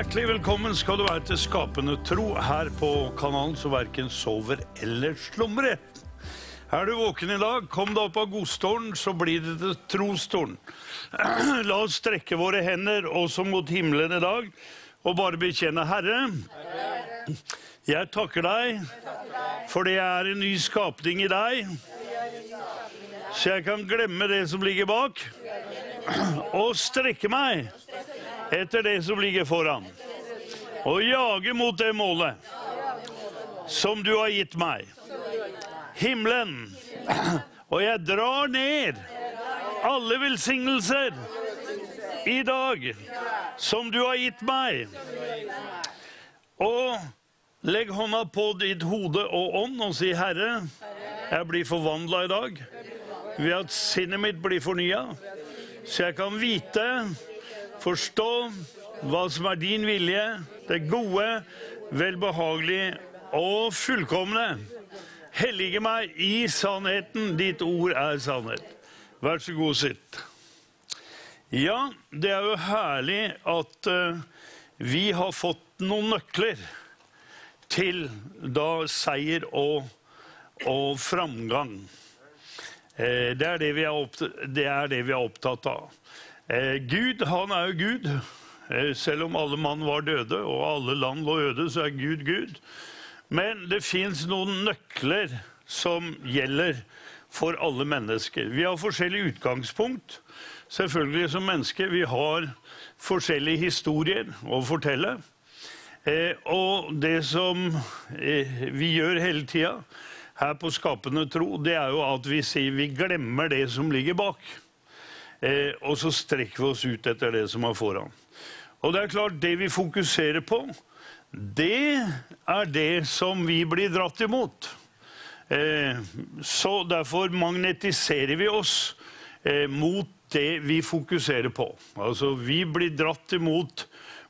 Hjertelig velkommen skal du være til Skapende tro her på kanalen som verken sover eller slumrer. Er du våken i dag, kom deg opp av godstolen, så blir det til trostolen. La oss strekke våre hender også mot himmelen i dag og bare bekjenne Herre. Jeg takker deg fordi jeg er en ny skapning i deg, så jeg kan glemme det som ligger bak, og strekke meg etter det som ligger foran, og jage mot det målet som du har gitt meg. Himmelen. Og jeg drar ned alle velsignelser i dag som du har gitt meg. Og legg hånda på ditt hode og ånd og si, Herre, jeg blir forvandla i dag ved at sinnet mitt blir fornya, så jeg kan vite forstå hva som er din vilje, det gode, velbehagelige og fullkomne. Hellige meg i sannheten, ditt ord er sannhet. Vær så god, sitt. Ja, det er jo herlig at uh, vi har fått noen nøkler til da seier og, og framgang. Eh, det, er det, opptatt, det er det vi er opptatt av. Eh, Gud, han er jo Gud. Eh, selv om alle mann var døde og alle land lå øde, så er Gud Gud. Men det fins noen nøkler som gjelder for alle mennesker. Vi har forskjellig utgangspunkt, selvfølgelig som mennesker. Vi har forskjellige historier å fortelle. Eh, og det som vi gjør hele tida her på Skapende tro, det er jo at vi sier vi glemmer det som ligger bak. Eh, og så strekker vi oss ut etter det som er foran. Og det er klart, det vi fokuserer på, det er det som vi blir dratt imot. Eh, så derfor magnetiserer vi oss eh, mot det vi fokuserer på. Altså, vi blir dratt imot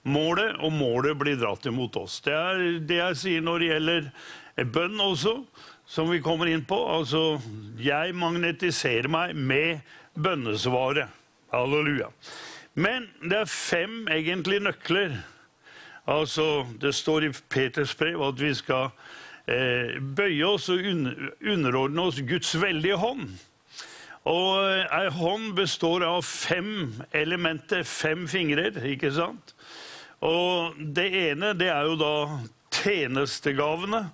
målet, og målet blir dratt imot oss. Det er det jeg sier når det gjelder bønn også, som vi kommer inn på. Altså, jeg magnetiserer meg med bønnesvaret. Halleluja. Men det er fem egentlig nøkler. Altså, Det står i Peters brev at vi skal eh, bøye oss og underordne oss Guds veldige hånd. Og ei hånd består av fem elementer, fem fingrer, ikke sant? Og det ene det er jo da tjenestegavene,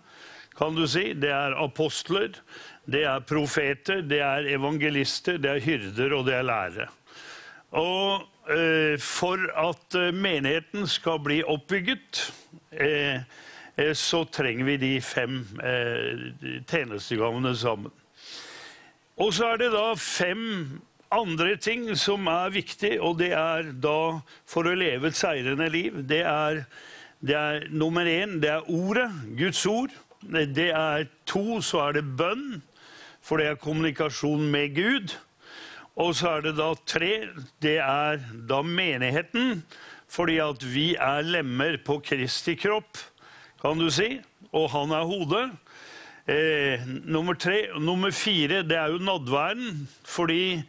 kan du si. Det er apostler, det er profeter, det er evangelister, det er hyrder, og det er lærere. Og eh, for at eh, menigheten skal bli oppbygget, eh, så trenger vi de fem tjenestegavene sammen. Og så er det da fem andre ting som er viktig, og det er da for å leve et seirende liv. Det er, det er nummer én, det er ordet, Guds ord. Det er to, så er det bønn for det er kommunikasjon med Gud. Og så er det da tre, det er da menigheten, fordi at vi er lemmer på Kristi kropp, kan du si, og han er hodet. Eh, nummer tre. Nummer fire, det er jo nadværen, fordi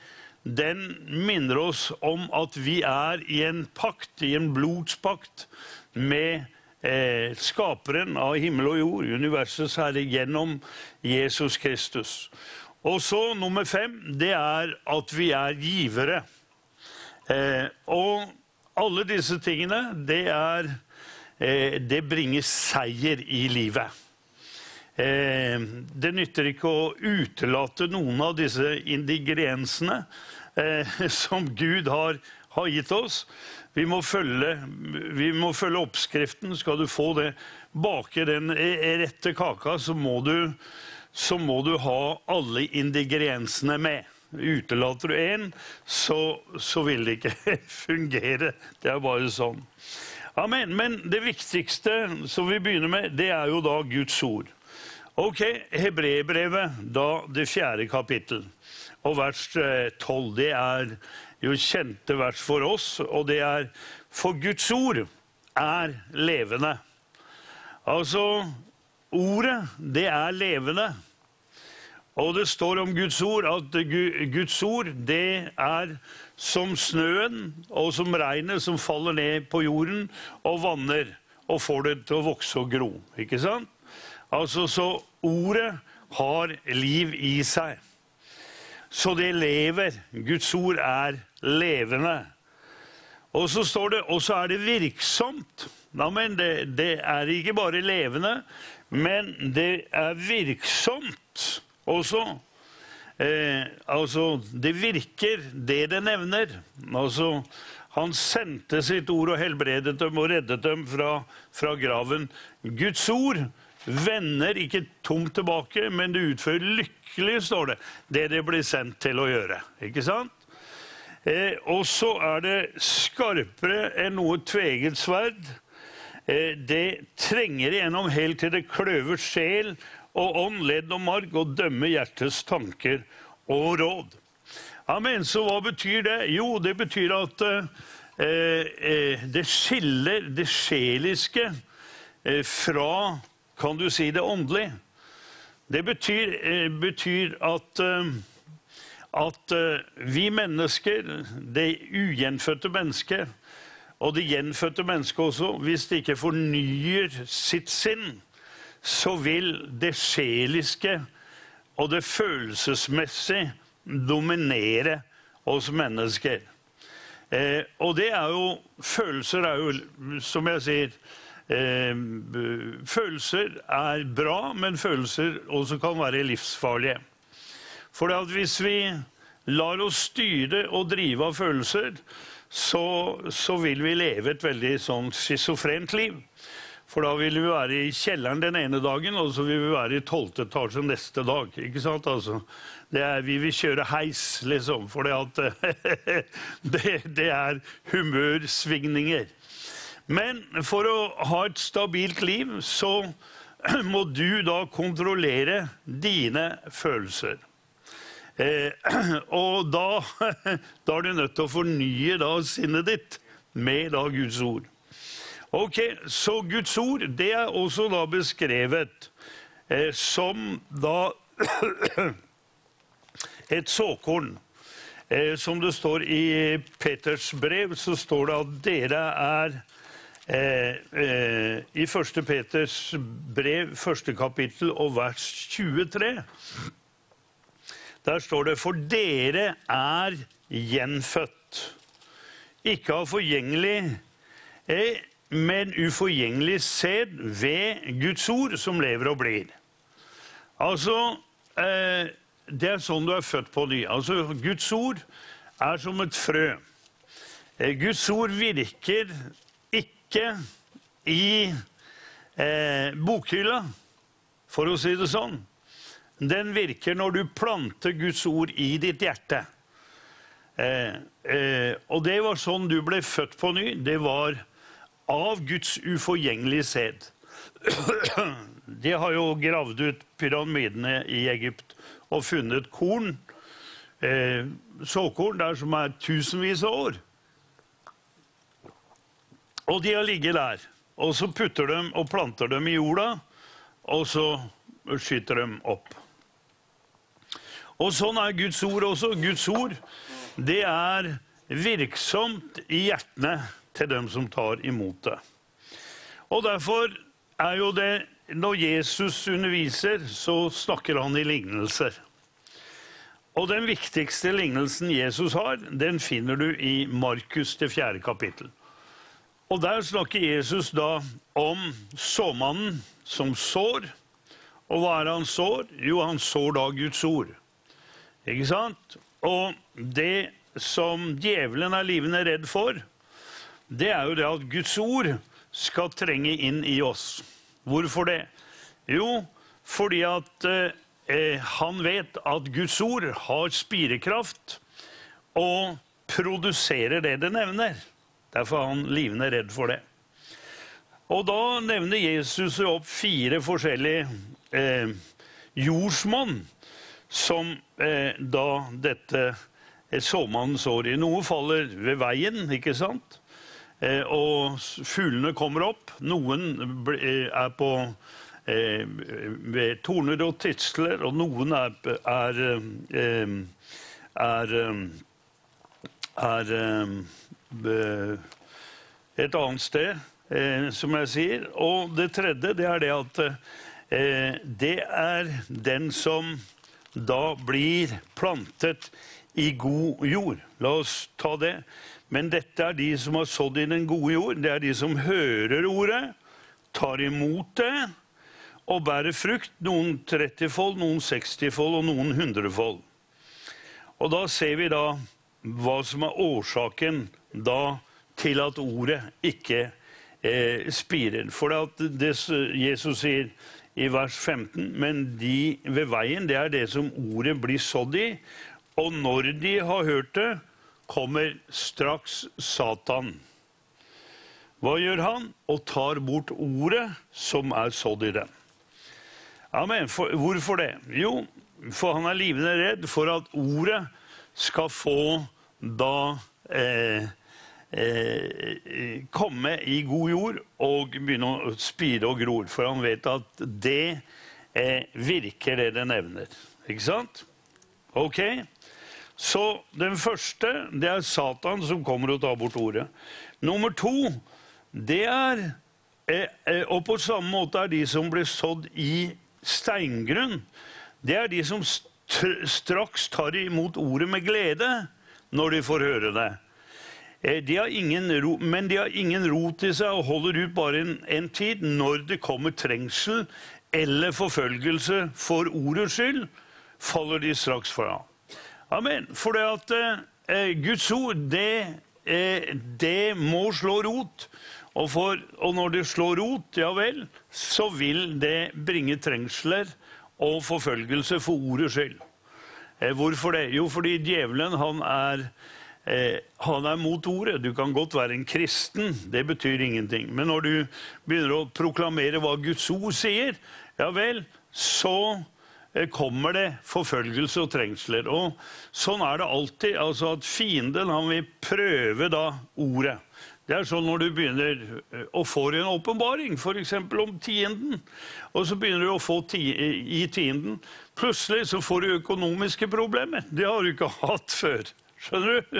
den minner oss om at vi er i en pakt, i en blodspakt, med eh, skaperen av himmel og jord, universets herre, gjennom Jesus Kristus. Og så nummer fem, det er at vi er givere. Eh, og alle disse tingene, det er eh, Det bringer seier i livet. Eh, det nytter ikke å utelate noen av disse ingrediensene eh, som Gud har, har gitt oss. Vi må, følge, vi må følge oppskriften. Skal du få det, bake den rette kaka, så må du så må du ha alle ingrediensene med. Utelater du én, så, så, vil det ikke fungere. Det er bare sånn. Amen. Men det viktigste som vi begynner med, det er jo da Guds ord. Ok, Hebrebrevet, da det fjerde kapittel, og vers eh, tolv. Det er jo kjente vers for oss, og det er For Guds ord er levende. Altså, ordet, det er levende. Og det står om Guds ord at Guds ord det er som snøen og som regnet som faller ned på jorden og vanner og får det til å vokse og gro. Ikke sant? Altså, Så ordet har liv i seg. Så det lever. Guds ord er levende. Og så står det og så er det virksomt. Amen. Det, det er ikke bare levende, men det er virksomt også. Eh, altså, det virker, det det nevner. Altså, han sendte sitt ord og helbredet dem og reddet dem fra, fra graven. Guds ord vender ikke tomt tilbake, men det utfører lykkelig, står det, det det blir sendt til å gjøre. Ikke sant? Eh, og så er det skarpere enn noe tveget sverd. Eh, det trenger igjennom helt til det kløver sjel og ånd, ledd og marg, og dømmer hjertets tanker og råd. Amen. Så hva betyr det? Jo, det betyr at eh, eh, det skiller det sjeliske eh, fra, kan du si, det åndelige. Det betyr, eh, betyr at, at eh, vi mennesker, det ugjenfødte mennesket, og det gjenfødte mennesket også, hvis det ikke fornyer sitt sinn, så vil det sjeliske og det følelsesmessige dominere oss mennesker. Eh, og det er jo Følelser er jo, som jeg sier eh, Følelser er bra, men følelser også kan være livsfarlige. For hvis vi lar oss styre og drive av følelser, så, så vil vi leve et veldig sånn schizofrent liv. For da vil vi være i kjelleren den ene dagen, og så vil vi være i tolvte etasje neste dag. ikke sant? Altså, er, vi vil kjøre heis, liksom, for det, det er humørsvingninger. Men for å ha et stabilt liv, så må du da kontrollere dine følelser. Eh, og da, da, er du nødt til å fornye da sinnet ditt med da Guds ord. Ok, Så Guds ord det er også da beskrevet eh, som da et såkorn. Eh, som det står i Peters brev, så står det at dere er eh, eh I 1. Peters brev, første kapittel og vers 23, der står det For dere er gjenfødt, ikke av forgjengelig eh, men uforgjengelig sæd ved Guds ord, som lever og blir. Altså eh, Det er sånn du er født på ny. Altså, Guds ord er som et frø. Eh, Guds ord virker ikke i bokhylla, for å si det sånn. Den virker når du planter Guds ord i ditt hjerte. Eh, eh, og det var sånn du ble født på ny. Det var av Guds uforgjengelige sæd. De har jo gravd ut pyramidene i Egypt og funnet korn, eh, såkorn der som er tusenvis av år. Og de har ligget der. Og så putter de og planter dem i jorda, og så skyter de opp. Og sånn er Guds ord også. Guds ord, det er virksomt i hjertene til dem som tar imot det. Og Derfor er jo det Når Jesus underviser, så snakker han i lignelser. Og Den viktigste lignelsen Jesus har, den finner du i Markus det fjerde kapittel. Og Der snakker Jesus da om såmannen som sår. Og hva er han sår? Jo, han sår da Guds ord. Ikke sant? Og det som djevelen er livende redd for, det er jo det at Guds ord skal trenge inn i oss. Hvorfor det? Jo, fordi at eh, han vet at Guds ord har spirekraft og produserer det det nevner. Derfor er han livende redd for det. Og da nevner Jesus opp fire forskjellige eh, jordsmonn som eh, da dette eh, såmannen sår i. Noe faller ved veien, ikke sant? Eh, og fuglene kommer opp. Noen eh, er på eh, ved torner og tidsler, og noen er, er, eh, er, er, er et annet sted, som jeg sier. Og det tredje det er det at det er den som da blir plantet i god jord. La oss ta det. Men dette er de som har sådd i den gode jord. Det er de som hører ordet, tar imot det og bærer frukt. Noen 30-fold, noen 60-fold og noen 100-fold. Og da ser vi da hva som er årsaken da til at ordet ikke eh, spirer. For det, det Jesus sier i vers 15, men de ved veien, det er det som ordet blir sådd i. Og når de har hørt det, kommer straks Satan. Hva gjør han? Og tar bort ordet som er sådd i dem. Amen. For, hvorfor det? Jo, for han er livende redd for at ordet skal få da eh, eh, komme i god jord og begynne å spire og gror. For han vet at det eh, virker, det det nevner. Ikke sant? Ok? Så den første, det er Satan som kommer og tar bort ordet. Nummer to, det er eh, eh, Og på samme måte er de som blir sådd i steingrunn. Det er de som straks tar imot ordet med glede når de får høre det. Eh, de ro, men de har ingen rot i seg og holder ut bare en, en tid. Når det kommer trengsel eller forfølgelse for ordets skyld, faller de straks fra. Amen. For det at eh, Guds ord, det, eh, det, må slå rot. Og, for, og, når det slår rot, ja vel, så vil det bringe trengsler og forfølgelse for ordets skyld. Eh, hvorfor det? Jo, fordi djevelen han er, eh, han er mot ordet. Du kan godt være en kristen, det betyr ingenting. Men når du begynner å proklamere hva Guds ord sier, ja vel, så Eh, kommer det forfølgelse og trengsler. Og sånn er det alltid. altså at Fienden han vil prøve da ordet. Det er sånn når du begynner eh, å få en åpenbaring, f.eks. om tienden, og så begynner du å få ti i tienden. Plutselig så får du økonomiske problemer. Det har du ikke hatt før. Skjønner du?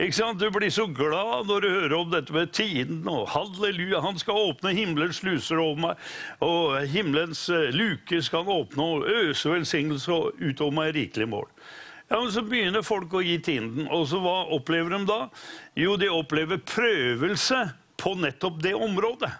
Ikke sant? Du blir så glad når du hører om dette med tiden. og Halleluja, han skal åpne himmelens sluser over meg. Og himmelens uh, luke skal han åpne og øse velsignelse utover meg i rikelig mål. Ja, men Så begynner folk å gi tinden, Og så hva opplever de da? Jo, de opplever prøvelse på nettopp det området.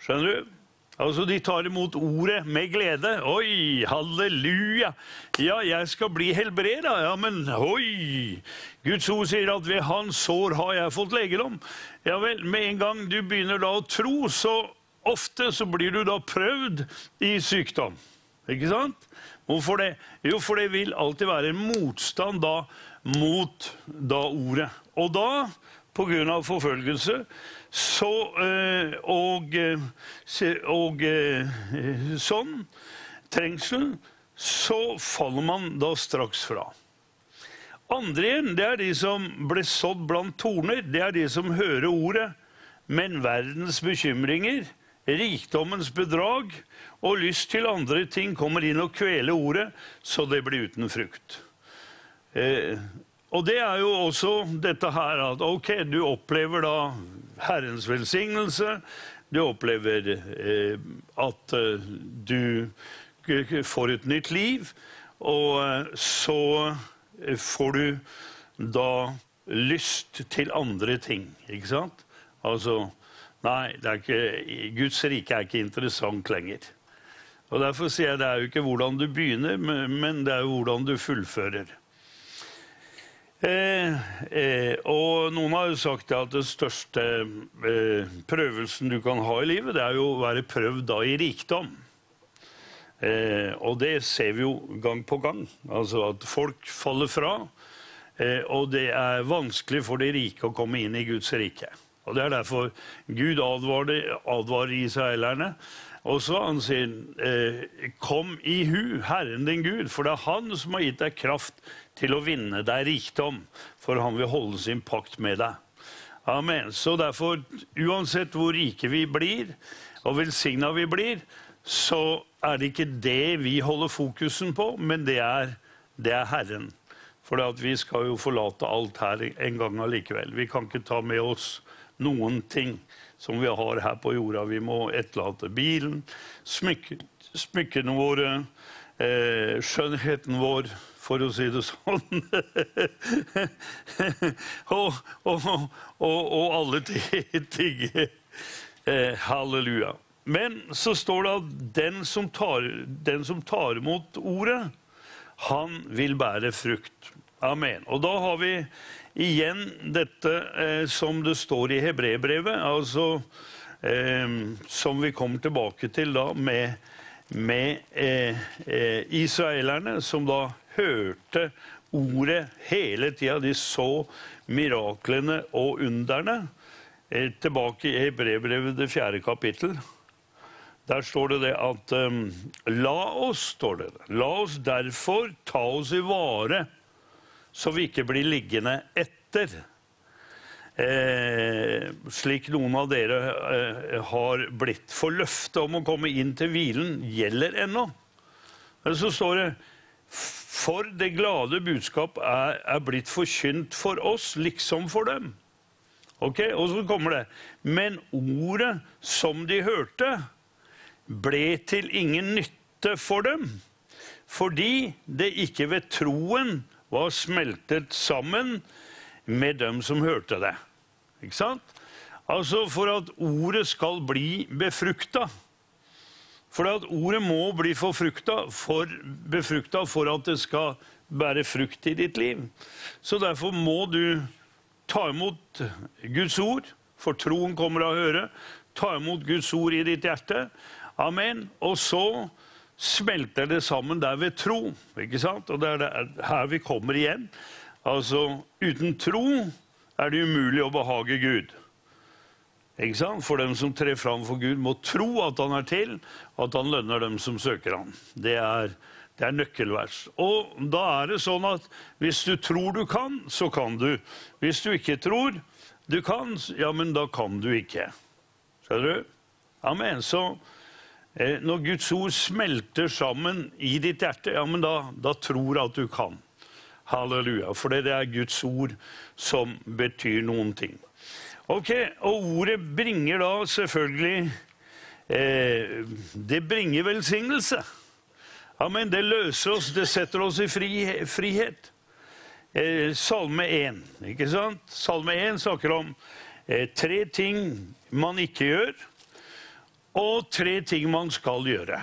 Skjønner du? Altså, De tar imot ordet med glede. Oi, halleluja! Ja, jeg skal bli helbreda. Ja, men oi! Guds ord sier at ved hans sår har jeg fått legedom. Ja vel, med en gang du begynner da å tro, så ofte så blir du da prøvd i sykdom. Ikke sant? Hvorfor det? Jo, for det vil alltid være en motstand da mot da ordet. Og da, på grunn av forfølgelse, så, eh, og, eh, og eh, sånn, trengsel, så faller man da straks fra. Andre igjen, det er de som ble sådd blant torner. Det er de som hører ordet, men verdens bekymringer, rikdommens bedrag og lyst til andre ting kommer inn og kveler ordet, så det blir uten frukt. Eh, og det er jo også dette her at ok, du opplever da Herrens velsignelse. Du opplever eh, at eh, du får et nytt liv. Og eh, så eh, får du da lyst til andre ting, ikke sant? Altså Nei, ikke, Guds rike er ikke interessant lenger. Og Derfor sier jeg det er jo ikke hvordan du begynner, men det er jo hvordan du fullfører. Eh, eh, og noen har jo sagt at den største eh, prøvelsen du kan ha i livet, det er jo å være prøvd da i rikdom. Eh, og det ser vi jo gang på gang. Altså at folk faller fra. Eh, og det er vanskelig for de rike å komme inn i Guds rike. Og Det er derfor Gud advarer, advarer israelerne. Og så han sier, eh, 'Kom i hu, Herren din Gud', for det er Han som har gitt deg kraft til å vinne deg rikdom, for han vil holde sin pakt med deg. Amen. Så derfor, uansett hvor rike vi blir, og velsigna vi blir, så er det ikke det vi holder fokusen på, men det er, det er Herren. For vi skal jo forlate alt her en gang allikevel. Vi kan ikke ta med oss noen ting som vi har her på jorda. Vi må etterlate bilen, smykke, smykkene våre, eh, skjønnheten vår, for å si det sånn. og, og, og, og, alle ting. Eh, halleluja. Men så står det at den som, tar, den som tar imot ordet, han vil bære frukt. Amen. Og da har vi igjen dette eh, som det står i hebreerbrevet, altså eh, som vi kommer tilbake til da med, med eh, eh israelerne, som da hørte ordet hele tida. De så miraklene og underne. Eh, tilbake i brevbrevet det fjerde kapittel. Der står det det at um, La oss, står det, la oss derfor ta oss i vare, så vi ikke blir liggende etter. Eh, slik noen av dere eh, har blitt. For løftet om å komme inn til hvilen gjelder ennå. Men så står det For det glade budskap er, er blitt forkynt for oss, liksom for dem. Ok, Og så kommer det Men ordet som de hørte, ble til ingen nytte for dem, fordi det ikke ved troen var smeltet sammen med dem som hørte det. Ikke sant? Altså for at ordet skal bli befrukta. For at ordet må bli forfrukta for, befrukta for at det skal bære frukt i ditt liv. Så derfor må du ta imot Guds ord, for troen kommer av å høre. Ta imot Guds ord i ditt hjerte. Amen. Og så smelter det sammen der ved tro. ikke sant? Og det er her vi kommer igjen. Altså, uten tro er det umulig å behage Gud. For dem som trer fram for Gud, må tro at han er til, og at han lønner dem som søker ham. Det er, det er nøkkelvers. Og da er det sånn at hvis du tror du kan, så kan du. Hvis du ikke tror du kan, ja, men da kan du ikke. Skjønner du? Amen. Så Eh, når Guds ord smelter sammen i ditt hjerte, ja, men da, da tror jeg at du kan. Halleluja. For det er Guds ord som betyr noen ting. Ok, Og ordet bringer da selvfølgelig eh, Det bringer velsignelse. Amen. Det løser oss, det setter oss i fri, frihet. Eh, salme 1, ikke sant? Salme 1 snakker om eh, tre ting man ikke gjør og tre ting man skal gjøre.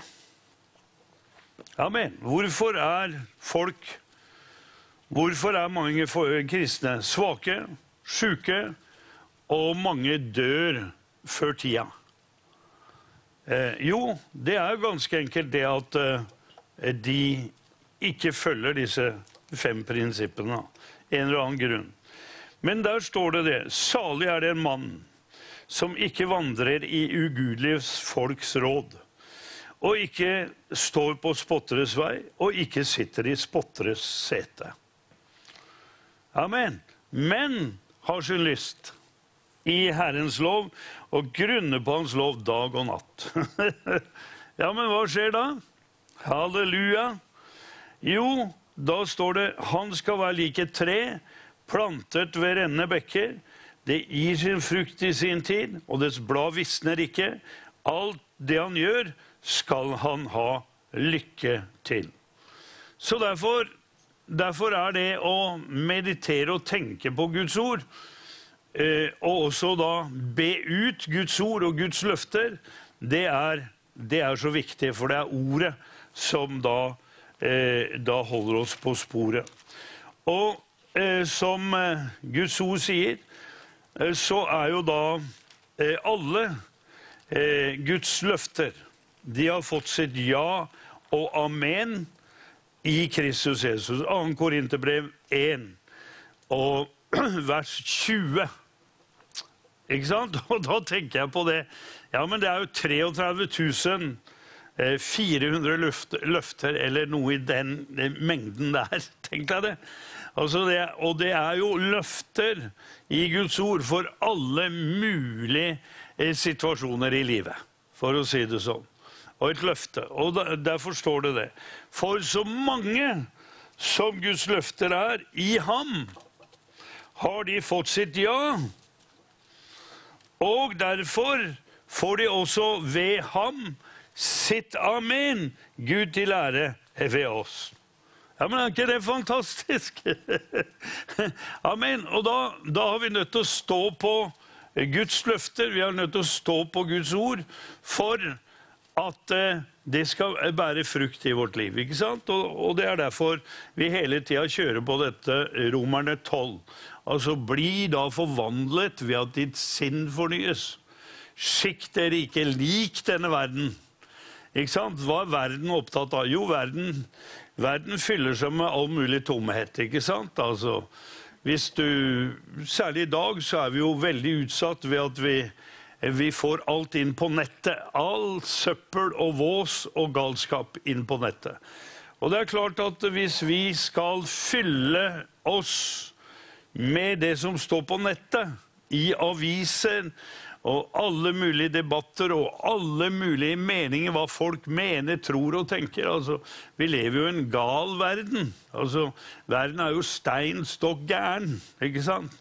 Amen. Hvorfor er folk Hvorfor er mange kristne svake, sjuke, og mange dør før tida? Eh, jo, det er ganske enkelt det at eh, de ikke følger disse fem prinsippene. En eller annen grunn. Men der står det det. Salig er det en mann som ikke vandrer i ugudelige folks råd, og ikke står på spotteres vei, og ikke sitter i spotteres sete. Amen. Men har sin lyst i Herrens lov og grunne på Hans lov dag og natt. ja, men hva skjer da? Halleluja. Jo, da står det 'Han skal være lik et tre plantet ved rennende bekker', det gir sin frukt i sin tid, og dets blad visner ikke. Alt det han gjør, skal han ha lykke til. Så derfor, derfor er det å meditere og tenke på Guds ord, og også da be ut Guds ord og Guds løfter, det er, det er så viktig, for det er ordet som da, eh, da holder oss på sporet. Og eh, som eh, Guds ord sier, Eh, så er jo da eh, alle eh, Guds løfter De har fått sitt ja og amen i Kristus Jesus. 2. Korinterbrev 1 og vers 20. Ikke sant? Og da tenker jeg på det. Ja, men det er jo 33 000 400 løfter, eller noe i den mengden der. Tenk deg det. Altså det, og det er jo løfter i Guds ord for alle mulige eh, situasjoner i livet, for å si det sånn. og et løfte. Og Derfor står det det. For så mange som Guds løfter er, i ham har de fått sitt ja. Og derfor får de også ved ham sitt amen, Gud til ære ved oss. Ja, men Er ikke det fantastisk? amen. Og da, da har vi nødt til å stå på Guds løfter, vi er nødt til å stå på Guds ord for at eh, det skal bære frukt i vårt liv. ikke sant? Og, og det er derfor vi hele tida kjører på dette Romerne 12. Altså, bli da forvandlet ved at ditt sinn fornyes. Skikk dere ikke lik denne verden. Ikke sant? Hva er verden opptatt av? Jo, verden, verden fyller seg med all mulig tomhet. ikke sant? Altså, hvis du, Særlig i dag så er vi jo veldig utsatt ved at vi, vi får alt inn på nettet. All søppel og vås og galskap inn på nettet. Og det er klart at hvis vi skal fylle oss med det som står på nettet, i aviser, og alle mulige debatter og alle mulige meninger, hva folk mener, tror og tenker. Altså, vi lever jo i en gal verden. Altså, verden er jo stein stokk gæren, ikke sant?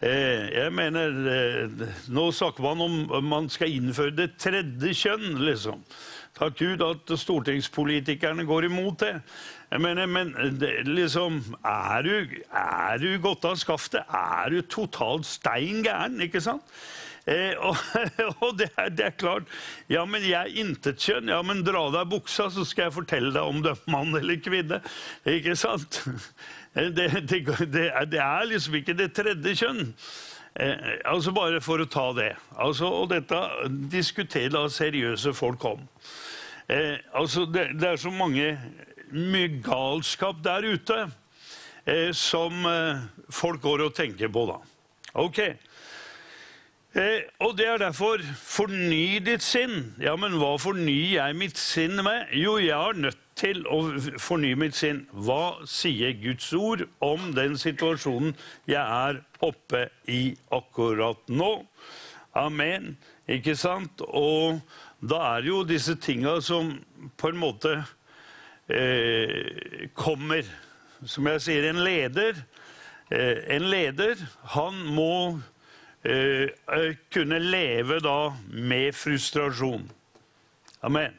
Eh, jeg mener eh, Nå snakker man om man skal innføre det tredje kjønn, liksom. Takk Gud at stortingspolitikerne går imot det. Jeg mener, men det, liksom Er du, er du godt av skaftet? Er du totalt stein gæren, ikke sant? Eh, og, og det, er, det, er, klart Ja, men jeg er intetkjønn. Ja, men dra av deg buksa, så skal jeg fortelle deg om du er mann eller kvinne. Ikke sant? Eh, det, det, det er, liksom ikke det tredje kjønn. Eh, altså Bare for å ta det. Altså, og dette diskuterer da seriøse folk om. Eh, altså det, er så mange mye galskap der ute eh, som eh, folk går og tenker på, da. Ok. Eh, og det er derfor forny ditt sinn. Ja, men hva fornyer jeg mitt sinn med? Jo, jeg er nødt til å fornye mitt sinn. Hva sier Guds ord om den situasjonen jeg er oppe i akkurat nå? Amen. Ikke sant? Og da er jo disse tinga som på en måte eh, kommer. Som jeg sier, en leder eh, En leder, han må Eh, eh, kunne leve da med frustrasjon. Amen.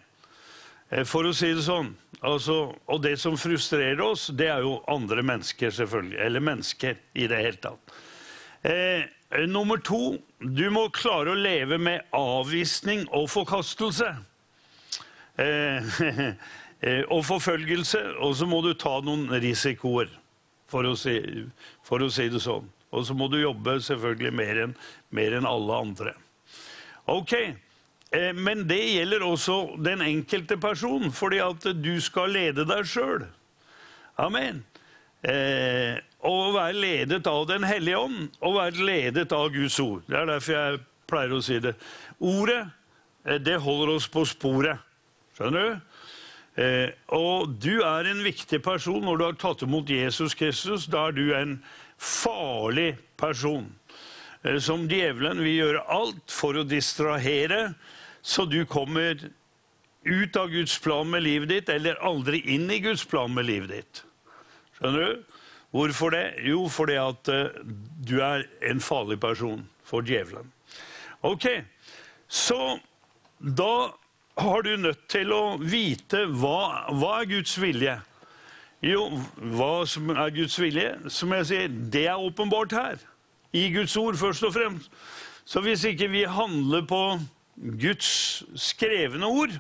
Eh, for å si det sånn altså, Og det som frustrerer oss, det er jo andre mennesker, selvfølgelig. Eller mennesker i det hele tatt. Eh, nummer to du må klare å leve med avvisning og forkastelse. Eh, og forfølgelse. Og så må du ta noen risikoer, for å si, for å si det sånn. Og så må du jobbe selvfølgelig mer enn en alle andre. Ok, eh, Men det gjelder også den enkelte person, fordi at du skal lede deg sjøl. Amen. Eh, å være ledet av Den hellige ånd og være ledet av Guds ord. Det er derfor jeg pleier å si det. Ordet, eh, det holder oss på sporet. Skjønner du? Eh, og du er en viktig person når du har tatt imot Jesus Kristus. Da er du en farlig person. Eh, som djevelen vil gjøre alt for å distrahere, så du kommer ut av Guds plan med livet ditt, eller aldri inn i Guds plan med livet ditt. Skjønner du? Hvorfor det? Jo, fordi at uh, du er en farlig person for djevelen. Ok, så da har du nødt til å vite hva, hva er Guds vilje. Jo, hva som er Guds vilje, som jeg sier, det er åpenbart her. I Guds ord, først og fremst. Så hvis ikke vi handler på Guds skrevne ord,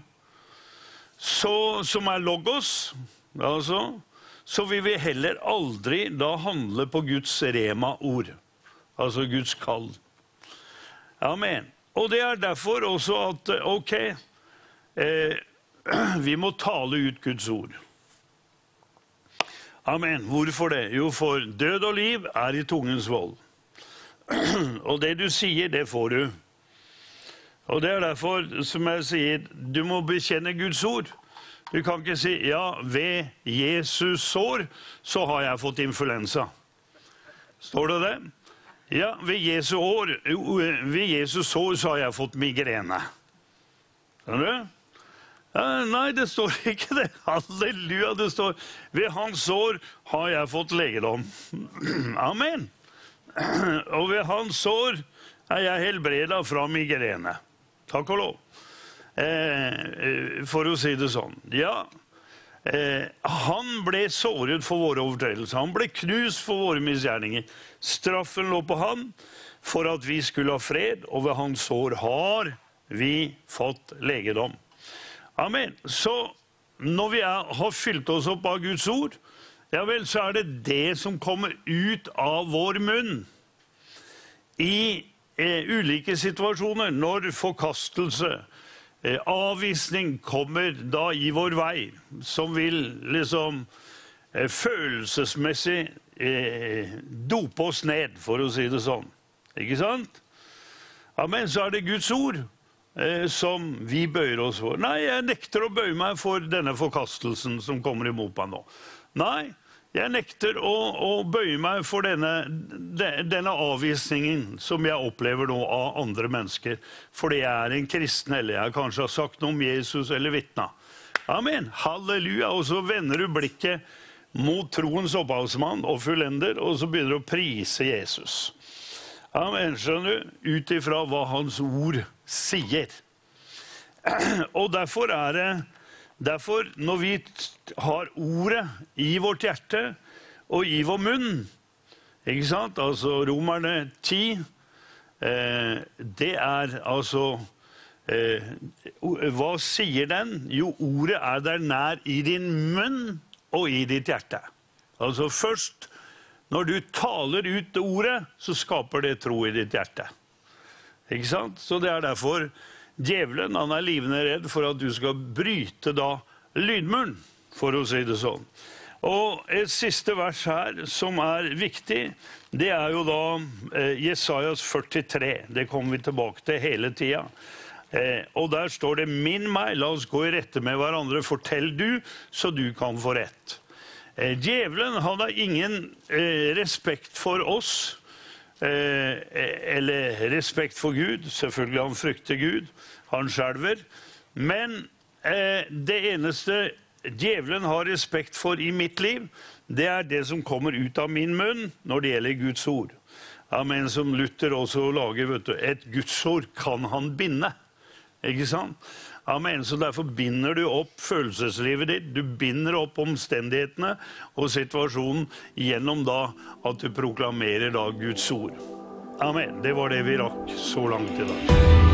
så, som er logos, altså, så vil vi heller aldri da handle på Guds rema-ord. Altså Guds kall. Amen. Og det er derfor også at ok, vi må tale ut Guds ord. Amen. Hvorfor det? Jo, for død og liv er i tungens vold. Og det du sier, det får du. Og det er derfor, som jeg sier, du må bekjenne Guds ord. Du kan ikke si 'ja, ved Jesus sår så har jeg fått influensa'. Står det det? Ja, ved Jesu, år, ved Jesus sår så har jeg fått migrene. Skjønner du? Nei, det står ikke det. Halleluja. Det står ved hans sår har jeg fått legedom. Amen. Og ved hans sår er jeg helbreda fra migrene. Takk og lov. Eh, eh, for å si det sånn. Ja, eh, han ble såret for våre overtredelser. Han ble knust for våre misgjerninger. Straffen lå på han for at vi skulle ha fred, og ved hans sår har vi fått legedom. Amen. Så når vi er, har fylt oss opp av Guds ord, ja vel, så er det det som kommer ut av vår munn i eh, ulike situasjoner, når forkastelse, eh, avvisning kommer da i vår vei, som vil liksom eh, følelsesmessig eh, dope oss ned, for å si det sånn. Ikke sant? Amen. Så er det Guds ord som vi bøyer oss for. Nei, jeg nekter å bøye meg for denne forkastelsen som kommer imot meg nå. Nei, jeg nekter å, å bøye meg for denne, de- denne avvisningen som jeg opplever nå av andre mennesker, fordi jeg er en kristen, eller jeg kanskje har sagt noe om Jesus eller vitna. Amen. Halleluja. Og så vender du blikket mot troens opphavsmann og fullender, og så begynner du å prise Jesus. Amen, skjønner du? Ut ifra hva hans ord sier. Og derfor er det Derfor, når vi har ordet i vårt hjerte og i vår munn Ikke sant? Altså Romerne 10 eh, Det er altså eh, Hva sier den? Jo, ordet er der nær i din munn og i ditt hjerte. Altså først når du taler ut det ordet, så skaper det tro i ditt hjerte. Ikke sant? Så det er derfor djevelen han er livende redd for at du skal bryte da lydmuren, for å si det sånn. Og et siste vers her som er viktig, det er jo da eh, Jesajas 43. Det kommer vi tilbake til hele tida. Eh, og der står det 'Minn meg, la oss gå i rette med hverandre, fortell du, så du kan få rett'. Eh, djevelen han har ingen eh, respekt for oss. Eh, eller respekt for Gud. Selvfølgelig han frykter Gud. Han skjelver. Men eh, det eneste djevelen har respekt for i mitt liv, det er det som kommer ut av min munn når det gjelder Guds ord. Amen, som Luther også lager. vet du, Et gudsord kan han binde. Ikke sant? Amen. Så derfor binder du opp følelseslivet ditt. Du binder opp omstendighetene og situasjonen gjennom da at du proklamerer da Guds ord. Amen. Det var det vi rakk så langt i dag.